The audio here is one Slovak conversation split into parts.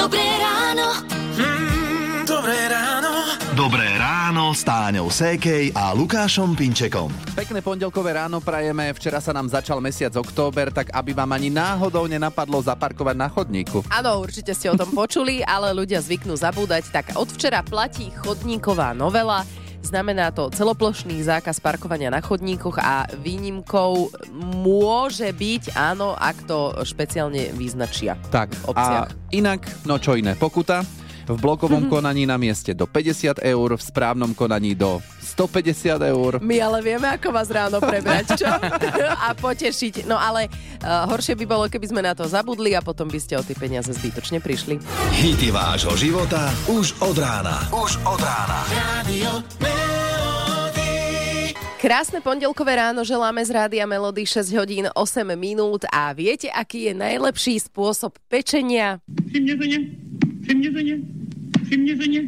Dobré ráno. Mm, dobré ráno. Dobré ráno s Táňou Sékej a Lukášom Pinčekom. Pekné pondelkové ráno prajeme. Včera sa nám začal mesiac október, tak aby vám ani náhodou nenapadlo zaparkovať na chodníku. Áno, určite ste o tom počuli, ale ľudia zvyknú zabúdať, tak od včera platí chodníková novela. Znamená to celoplošný zákaz parkovania na chodníkoch a výnimkou môže byť, áno, ak to špeciálne vyznačia. Tak, a inak, no čo iné, pokuta v blokovom konaní na mieste do 50 eur, v správnom konaní do 150 eur. My ale vieme, ako vás ráno prebrať, čo? a potešiť. No ale uh, horšie by bolo, keby sme na to zabudli a potom by ste o tie peniaze zbytočne prišli. Hity vášho života už od rána. Už od rána. Radio. Krásne pondelkové ráno želáme z Rádia Melody 6 hodín 8 minút a viete, aký je najlepší spôsob pečenia? Všimně se ně, všimně se ně,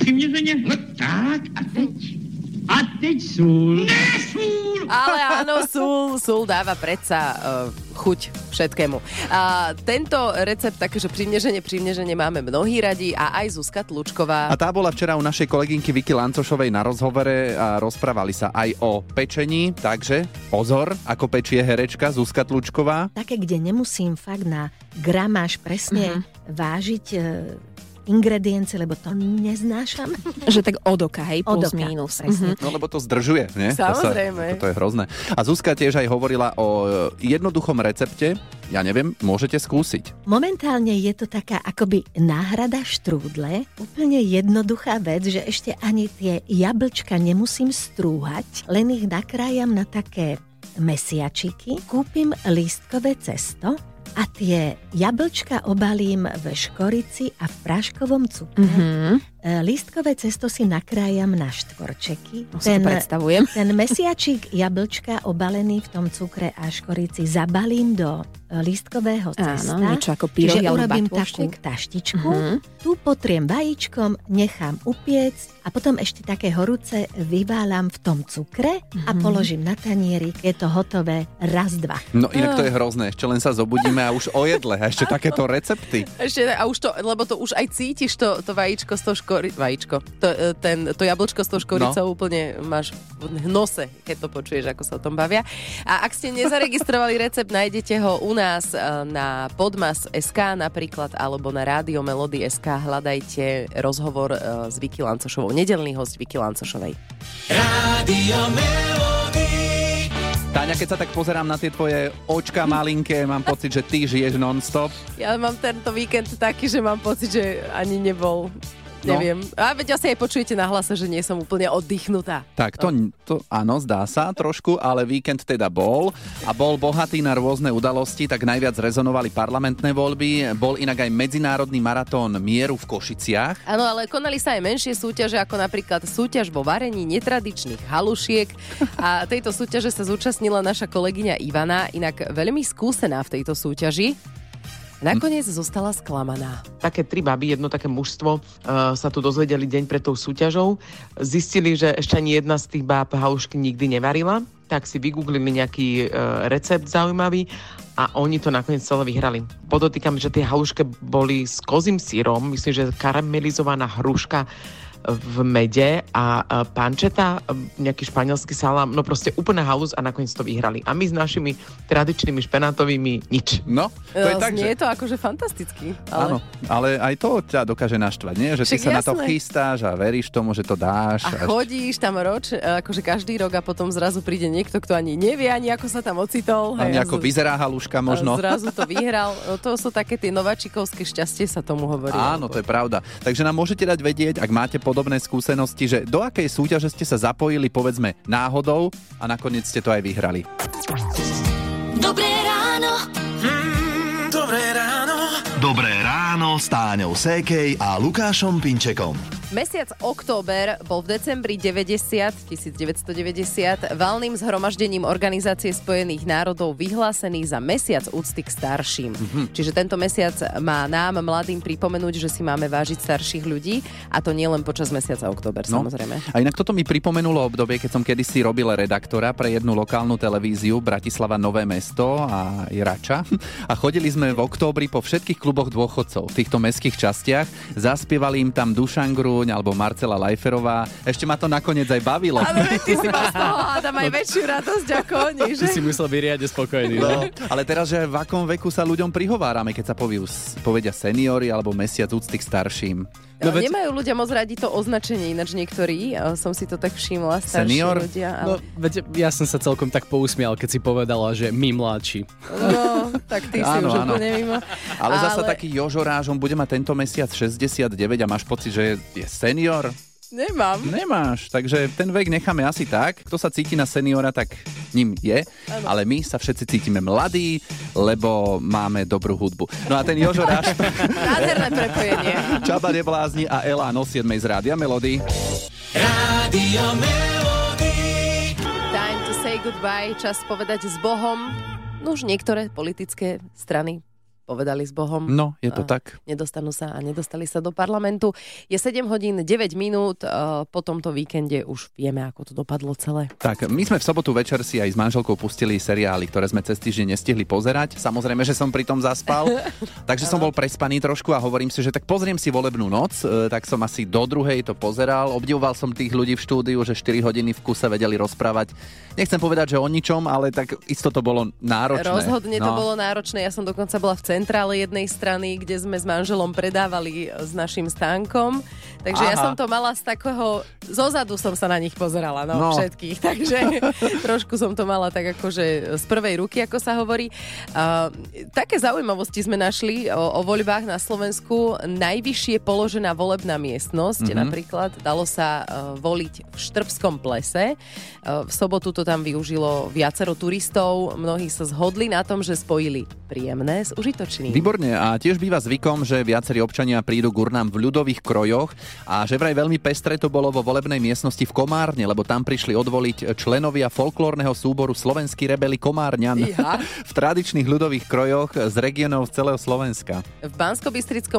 všimně se ně, všimně se ně. No tak, a teď? A teď sůl. Ne, sůl! Ale áno, sůl, sůl dáva predsa uh, chuť všetkému. A tento recept, takže primneženie, primneženie máme mnohí radi a aj Zuzka Tlučková. A tá bola včera u našej kolegynky Vicky Lancošovej na rozhovore a rozprávali sa aj o pečení, takže pozor, ako pečie herečka Zuzka Tlučková. také, kde nemusím fakt na gramáž presne uh-huh. vážiť e, ingrediencie, lebo to neznášam. Že tak od oka, hej, Od plus oka, mínus. Mhm. No lebo to zdržuje, nie? Samozrejme. To, sa, to je hrozné. A Zuzka tiež aj hovorila o e, jednoduchom recepte. Ja neviem, môžete skúsiť. Momentálne je to taká akoby náhrada štrúdle, úplne jednoduchá vec, že ešte ani tie jablčka nemusím strúhať, len ich nakrájam na také mesiačiky, kúpim lístkové cesto a tie jablčka obalím v škorici a v práškovom cukre. Mhm. E, Lístkové cesto si nakrájam na štvorčeky. No si to predstavujem. ten mesiačik jablčka obalený v tom cukre a škorici zabalím do e, lístkového cesta. Áno, niečo ako Čiže pyrohy alebo urobím batôštek. takú taštičku, Mhm. tu potriem vajíčkom, nechám upiecť a potom ešte také horúce vyválam v tom cukre a Mhm. položím na tanierik. Je to hotové raz, dva. No inak to je hrozné, ešte len sa zobudíme a už o jedle. A ešte takéto recepty. Ešte, a už to, lebo to už aj cítiš, to, to vajíčko s tou škori... Vajíčko. To, e, ten, to jablčko s tou škoricou no. úplne máš v nose, keď to počuješ, ako sa o tom bavia. A ak ste nezaregistrovali recept, nájdete ho u nás e, na podmas.sk napríklad, alebo na rádio Melody.sk. Hľadajte rozhovor e, s Vicky Lancošovou. Nedelný host Vicky Lancošovej. Melody. Táňa, keď sa tak pozerám na tie tvoje očka malinké, mám pocit, že ty žiješ non-stop. Ja mám tento víkend taký, že mám pocit, že ani nebol No. Neviem. A veď asi aj počujete na hlase, že nie som úplne oddychnutá. Tak to, to áno, zdá sa trošku, ale víkend teda bol a bol bohatý na rôzne udalosti, tak najviac rezonovali parlamentné voľby, bol inak aj medzinárodný maratón mieru v Košiciach. Áno, ale konali sa aj menšie súťaže, ako napríklad súťaž vo varení netradičných halušiek. A tejto súťaže sa zúčastnila naša kolegyňa Ivana, inak veľmi skúsená v tejto súťaži. Nakoniec zostala sklamaná. také tri baby, jedno také mužstvo uh, sa tu dozvedeli deň pred tou súťažou. Zistili, že ešte ani jedna z tých báb halušky nikdy nevarila, tak si vygooglili nejaký uh, recept zaujímavý a oni to nakoniec celé vyhrali. Podotýkam, že tie haluške boli s kozím sírom, myslím, že karamelizovaná hruška v mede a a pančeta, nejaký španielský salám, no proste úplne halus a nakoniec to vyhrali. A my s našimi tradičnými špenátovými nič. No, to je E, tak, Znie že... to akože fantasticky. Áno, ale aj to ťa dokáže naštvať, nie? Že ty Však sa na to jasné. chystáš a veríš tomu, že to dáš. A chodíš tam roč, akože každý rok a potom zrazu príde niekto, kto ani nevie, ani ako sa tam ocitol. a Hej, nejako z- vyzerá haluška a možno. Zrazu to vyhral. No, to sú také tie nováčikovské šťastie, sa tomu hovorí. Áno, to je pravda. Takže nám môžete dať vedieť, ak máte podobné skúsenosti, že do akej súťaže ste sa zapojili, povedzme, náhodou a nakoniec ste to aj vyhrali. Dobré ráno. Ráno. S Táňou Sékej a Lukášom Pinčekom. Mesiac október bol v decembri 90, 1990 valným zhromaždením Organizácie spojených národov vyhlásený za mesiac úcty k starším. Mm-hmm. Čiže tento mesiac má nám, mladým, pripomenúť, že si máme vážiť starších ľudí a to nielen počas mesiaca október, No. samozrejme. A inak toto mi pripomenulo obdobie, keď som kedysi robil redaktora pre jednu lokálnu televíziu Bratislava Nové mesto a Irača. A chodili sme v októbri po všetkých kluboch dôchodcov v týchto mestských častiach. Zaspievali im tam Dušan Gruň alebo Marcela Lajferová. Ešte ma to nakoniec aj bavilo. Ale ty si mal z toho hádam aj väčšiu radosť ako oni, že? Ty si musel byť riadne spokojný. No, No. ale teraz, že v akom veku sa ľuďom prihovárame, keď sa poviu, povedia seniory alebo mesiac úcty k starším. No, veď... Nemajú ľudia moc radi to označenie, ináč niektorí, som si to tak všimla, starší Senior? ľudia. Ale... No, veď ja som sa celkom tak pousmial, keď si povedala, že my mladší. No, tak ty si už áno. úplne mimo. Ale, zasa taký Jožoráž, on bude mať tento mesiac 69 a máš pocit, že je senior? Nemám. Nemáš, takže ten vek necháme asi tak. Kto sa cíti na seniora, tak ním je, Áno. ale my sa všetci cítime mladí, lebo máme dobrú hudbu. No a ten Jožoráž, Nádherné prepojenie. Čaba neblázni a Elán o 7 z Rádia Melody. Rádio Melody. Time to say goodbye, čas povedať s Bohom. No už niektoré politické strany povedali s Bohom. No, je to tak. Nedostanú sa a nedostali sa do parlamentu. Je 7 hodín 9 minút, a po tomto víkende už vieme, ako to dopadlo celé. Tak, my sme v sobotu večer si aj s manželkou pustili seriály, ktoré sme cez týždeň nestihli pozerať. Samozrejme, že som pri tom zaspal, takže som bol prespaný trošku a hovorím si, že tak pozriem si volebnú noc, e, tak som asi do druhej to pozeral. Obdivoval som tých ľudí v štúdiu, že 4 hodiny v kuse vedeli rozprávať. Nechcem povedať, že o ničom, ale tak isto to bolo náročné. Rozhodne to No. bolo náročné. Ja som dokonca bola v centrále jednej strany, kde sme s manželom predávali s našim stánkom. Takže ja Aha. som to mala z takého... Zozadu som sa na nich pozerala, no, No. všetkých. Takže trošku som to mala tak akože z prvej ruky, ako sa hovorí. Uh, také zaujímavosti sme našli o, o voľbách na Slovensku. Najvyššie položená volebná miestnosť, Mhm. napríklad dalo sa uh, voliť v Štrbskom plese. Uh, v sobotu to tam využilo viacero turistov. Mnohí sa zhodli na tom, že spojili príjemné s užitočným. Výborne a tiež býva zvykom, že viacerí občania prídu k urnám v ľudových krojoch a že vraj veľmi pestre to bolo vo volebnej miestnosti v Komárne, lebo tam prišli odvoliť členovia folklórneho súboru Slovenský rebeli Komárňan Iha. v tradičných ľudových krojoch z regionov celého Slovenska. V bansko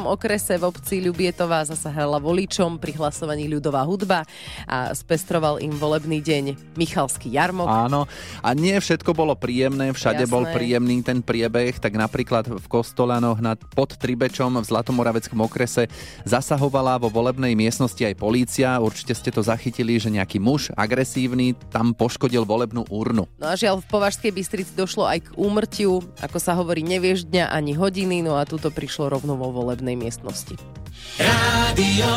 okrese v obci Ľubietová zasa hrala voličom pri hlasovaní ľudová hudba a spestroval im volebný deň Michalský jarmok. Áno, a nie všetko bolo príjemné, všade Jasné. bol príjemný ten priebeh, tak napríklad v Kostolanoch nad, pod Tribečom v Zlatomoraveckom okrese zasahovala vo volebnej miestnosti aj polícia. Určite ste to zachytili, že nejaký muž agresívny tam poškodil volebnú urnu. No a žiaľ, v Považskej Bystrici došlo aj k úmrtiu, ako sa hovorí, nevieš dňa ani hodiny, no a tuto prišlo rovno vo volebnej miestnosti. Rádio.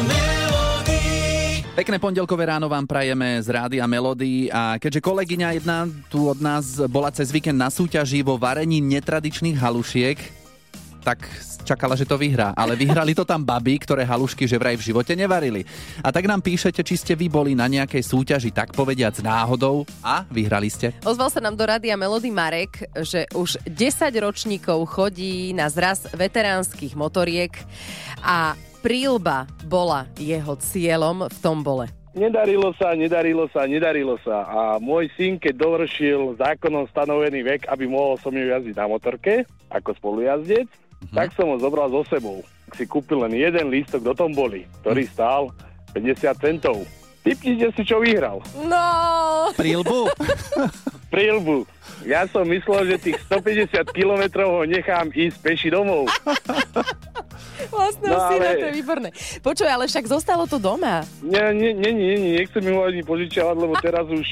Pekné pondelkové ráno vám prajeme z Rádia Melody a keďže kolegyňa jedna tu od nás bola cez víkend na súťaži vo varení netradičných halušiek, tak čakala, že to vyhrá. Ale vyhrali to tam baby, ktoré halušky že vraj v živote nevarili. A tak nám píšete, či ste vy boli na nejakej súťaži, tak povediac náhodou a vyhrali ste. Ozval sa nám do Rádia Melody Marek, že už 10 ročníkov chodí na zraz veteránskych motoriek a prílba bola jeho cieľom v tombole. Nedarilo sa, nedarilo sa, nedarilo sa. A môj syn, keď dovršil zákonom stanovený vek, aby mohol som ju jazdiť na motorke, ako spolujazdec, Mhm. tak som ho zobral so sebou. Si kúpil len jeden lístok do tomboly, ktorý Mhm. stál 50 centov. Typnite si, čo vyhral. No! Prílbu? Prílbu. Ja som myslel, že tých 150 kilometrov ho nechám ísť peši domov. Vlastného No, syna, ale- to je výborné. Počuj, ale však zostalo to doma. Nie, nie, nie, nie, nie, nechcem mi ho ani požičiavať, lebo teraz už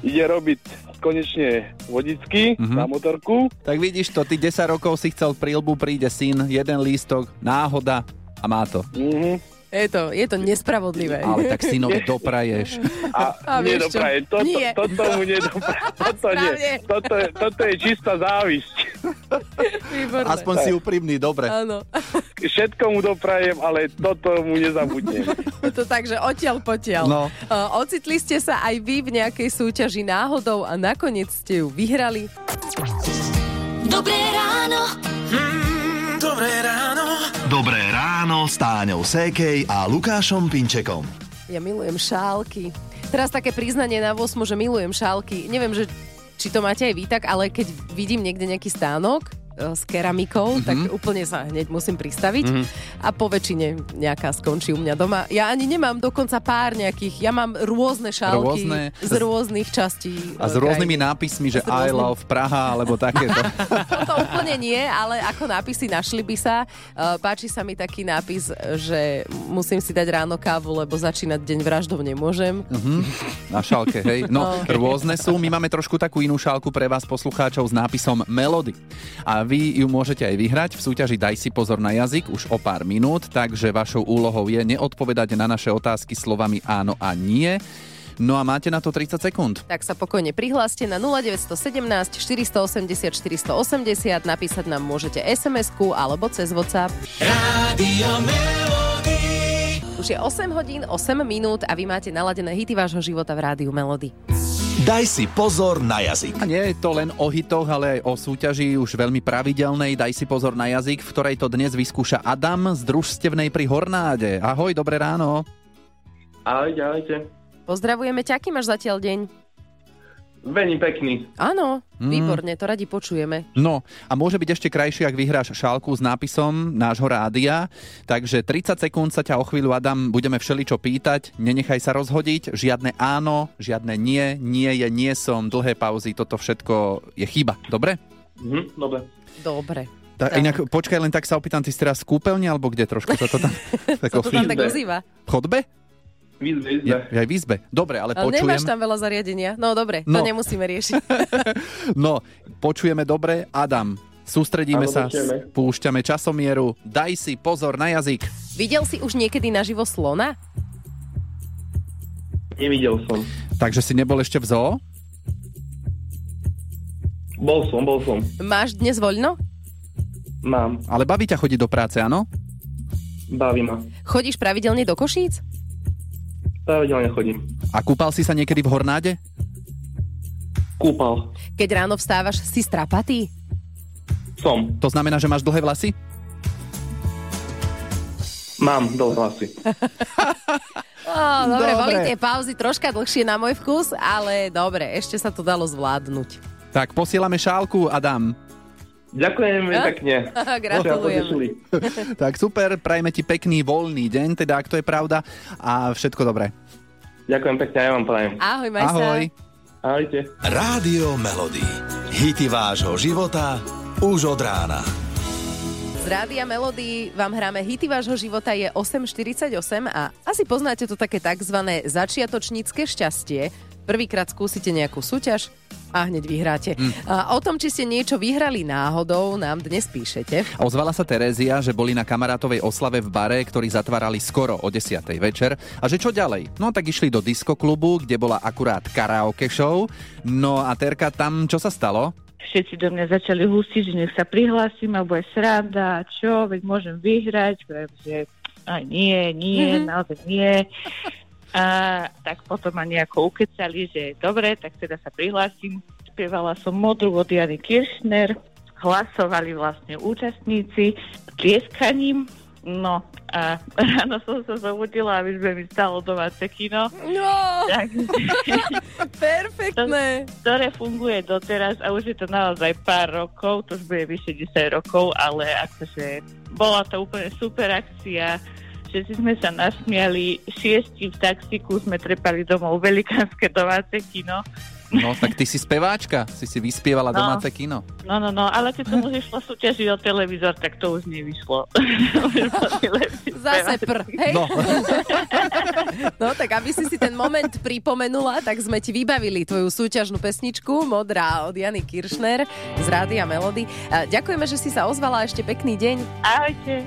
ide robiť konečne vodicky Mhm. na motorku. Tak vidíš to, ty 10 rokov si chcel prílbu, príde syn, jeden lístok, náhoda a má to. Mhm. Je to, je to nespravodlivé. Ale tak synovi dopraješ. A, A doprajem. Toto, Nie. toto mu nedoprajem. Toto, nie. Toto, je, toto je čistá závisť. Výborné. Aspoň si úprimný, dobre. Áno. Všetko mu doprajem, ale toto mu nezabudnem. Je to tak, že odtiaľ potiaľ. No. Uh, ocitli ste sa aj vy v nejakej súťaži náhodou a nakoniec ste ju vyhrali. Dobré ráno. Mm, dobré ráno. Dobré ráno ráno s Táňou Sékej a Lukášom Pinčekom. Ja milujem šálky. Teraz také priznanie na 8, že milujem šálky. Neviem, že či to máte aj vy tak, ale keď vidím niekde nejaký stánok, s keramikou, mm-hmm. tak úplne sa hneď musím pristaviť mm-hmm. a po väčšine nejaká skončí u mňa doma. Ja ani nemám dokonca pár nejakých, ja mám rôzne šálky Rôzne. z rôznych častí. A s e, rôznymi krajiny. nápismi, že S I love Praha, alebo takéto. To úplne nie, ale ako nápisy našli by sa. Uh, páči sa mi taký nápis, že musím si dať ráno kávu, lebo začínať deň vraždou nemôžem. Mhm. Na šálke, hej. No, rôzne sú. My máme trošku takú inú šálku pre vás, poslucháčov, s nápisom Melody. A vy ju môžete aj vyhrať v súťaži Daj si pozor na jazyk už o pár minút, takže vašou úlohou je neodpovedať na naše otázky slovami áno a nie. No a máte na to 30 sekúnd. Tak sa pokojne prihláste na 0917 480 480, napísať nám môžete SMS-ku alebo cez WhatsApp. Rádio Melody. Už je 8 hodín, 8 minút a vy máte naladené hity vášho života v rádiu Melody. Daj si pozor na jazyk. A nie je to len o hitoch, ale aj o súťaži už veľmi pravidelnej. Daj si pozor na jazyk, v ktorej to dnes vyskúša Adam z družstevnej pri Hornáde. Ahoj, dobré ráno. Ahojte, ahojte. Pozdravujeme ťa, aký máš zatiaľ deň? Veľmi pekný. Áno, Mm. výborne, to radi počujeme. No a môže byť ešte krajšie, ak vyhráš šálku s nápisom nášho rádia. Takže 30 sekúnd sa ťa o chvíľu, Adam, budeme všeličo pýtať. Nenechaj sa rozhodiť. Žiadne áno, žiadne nie, nie je, nie som, dlhé pauzy, toto všetko je chyba. Dobre? Mhm, dobre. Dobre. Tak, Tak. inak počkaj, len tak sa opýtam, ty si teraz v kúpeľni, alebo kde trošku sa to tam... tak To tam tak ozýva. V chodbe? V izbe, izbe. Je, aj v izbe. Dobre, ale, Ale počujem... nemáš tam veľa zariadenia. No dobre, to No. nemusíme riešiť. No, počujeme dobre. Adam, sústredíme Áno, sa, počujeme. púšťame časomieru. Daj si pozor na jazyk. Videl si už niekedy naživo slona? Nevidel som. Takže si nebol ešte v zoo? Bol som, bol som. Máš dnes voľno? Mám. Ale baví ťa chodiť do práce, áno? Baví ma. Chodíš pravidelne do Košíc? Pravidelne chodím. A kúpal si sa niekedy v Hornáde? Kúpal. Keď ráno vstávaš, si strapatý? Som. To znamená, že máš dlhé vlasy? Mám dlhé vlasy. Ó, dobre, Dobre. boli tie pauzy troška dlhšie na môj vkus, ale dobre, ešte sa to dalo zvládnuť. Tak posielame šálku, Adam. Ďakujem veľmi Ja? pekne. Gratulujem. Tak super, prajme ti pekný voľný deň, teda ak to je pravda. A všetko dobré. Ďakujem pekne, ja vám prajem. Ahoj, maj sa. Ahoj. Ahojte. Rádio Melody. Hity vášho života už od rána. Z Rádia Melody vám hráme hity vášho života je 8.48 a asi poznáte to také takzvané začiatočnícke šťastie. Prvýkrát skúsite nejakú súťaž a hneď vyhráte. A o tom, či ste niečo vyhrali náhodou, nám dnes píšete. Ozvala sa Terézia, že boli na kamarátovej oslave v bare, ktorý zatvárali skoro o 10. večer. A že čo ďalej? No tak išli do diskoklubu, kde bola akurát karaoke show. No a Terka, tam čo sa stalo? všetci do mňa začali hustiť, že nech sa prihlásim, alebo je sranda, čo, veď môžem vyhrať, že aj nie, nie, Mhm. mm-hmm. naozaj nie. A tak potom ma nejako ukecali, že dobre, tak teda sa prihlásim. Spievala som modru od Jany Kiršner, hlasovali vlastne účastníci tlieskaním, no a ráno som sa zobudila, aby sme mi stalo domáce kino. No, Takže perfektné. ktoré funguje doteraz a už je to naozaj pár rokov, to už bude vyše 10 rokov, ale akože bola to úplne super akcia. Všetci sme sa nasmiali, šiesti v taxiku sme trepali domov velikánske domáce kino. No tak ty si speváčka, si si vyspievala No. domáce kino. No, no, no, ale keď som už išla súťažiť o televízor, tak to už nevyšlo. Zase pr, hej? No. no tak aby si si ten moment pripomenula, tak sme ti vybavili tvoju súťažnú pesničku Modrá od Jany Kiršner z Rádia Melody. Ďakujeme, že si sa ozvala, ešte pekný deň. Ahojte.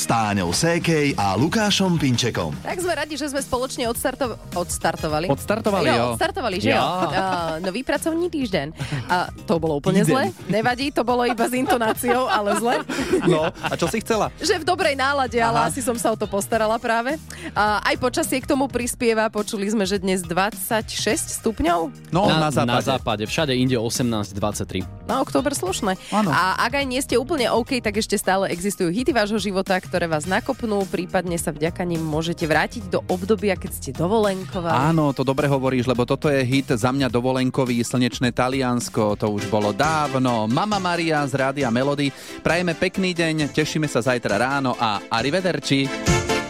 s Táňou Sékej a Lukášom Pinčekom. Tak sme radi, že sme spoločne odstarto- odstartovali. Odstartovali, jo. jo. Odstartovali, že Jo. jo. Uh, nový pracovný týždeň. A to bolo úplne zle. Nevadí, to bolo iba s intonáciou, ale zle. No, a čo si chcela? že v dobrej nálade, ale asi som sa o to postarala práve. A aj počasie k tomu prispieva. Počuli sme, že dnes 26 stupňov. No, na, na, západe. na západe. Všade inde 18-23. Na október slušné. Áno. A ak aj nie ste úplne OK, tak ešte stále existujú hity vášho života, ktoré vás nakopnú, prípadne sa vďaka nim môžete vrátiť do obdobia, keď ste dovolenkovali. Áno, to dobre hovoríš, lebo toto je hit za mňa dovolenkový slnečné Taliansko. To už bolo dávno. Mama Maria z Rádia Melody. Prajeme pekný deň, tešíme sa zajtra ráno a arrivederci.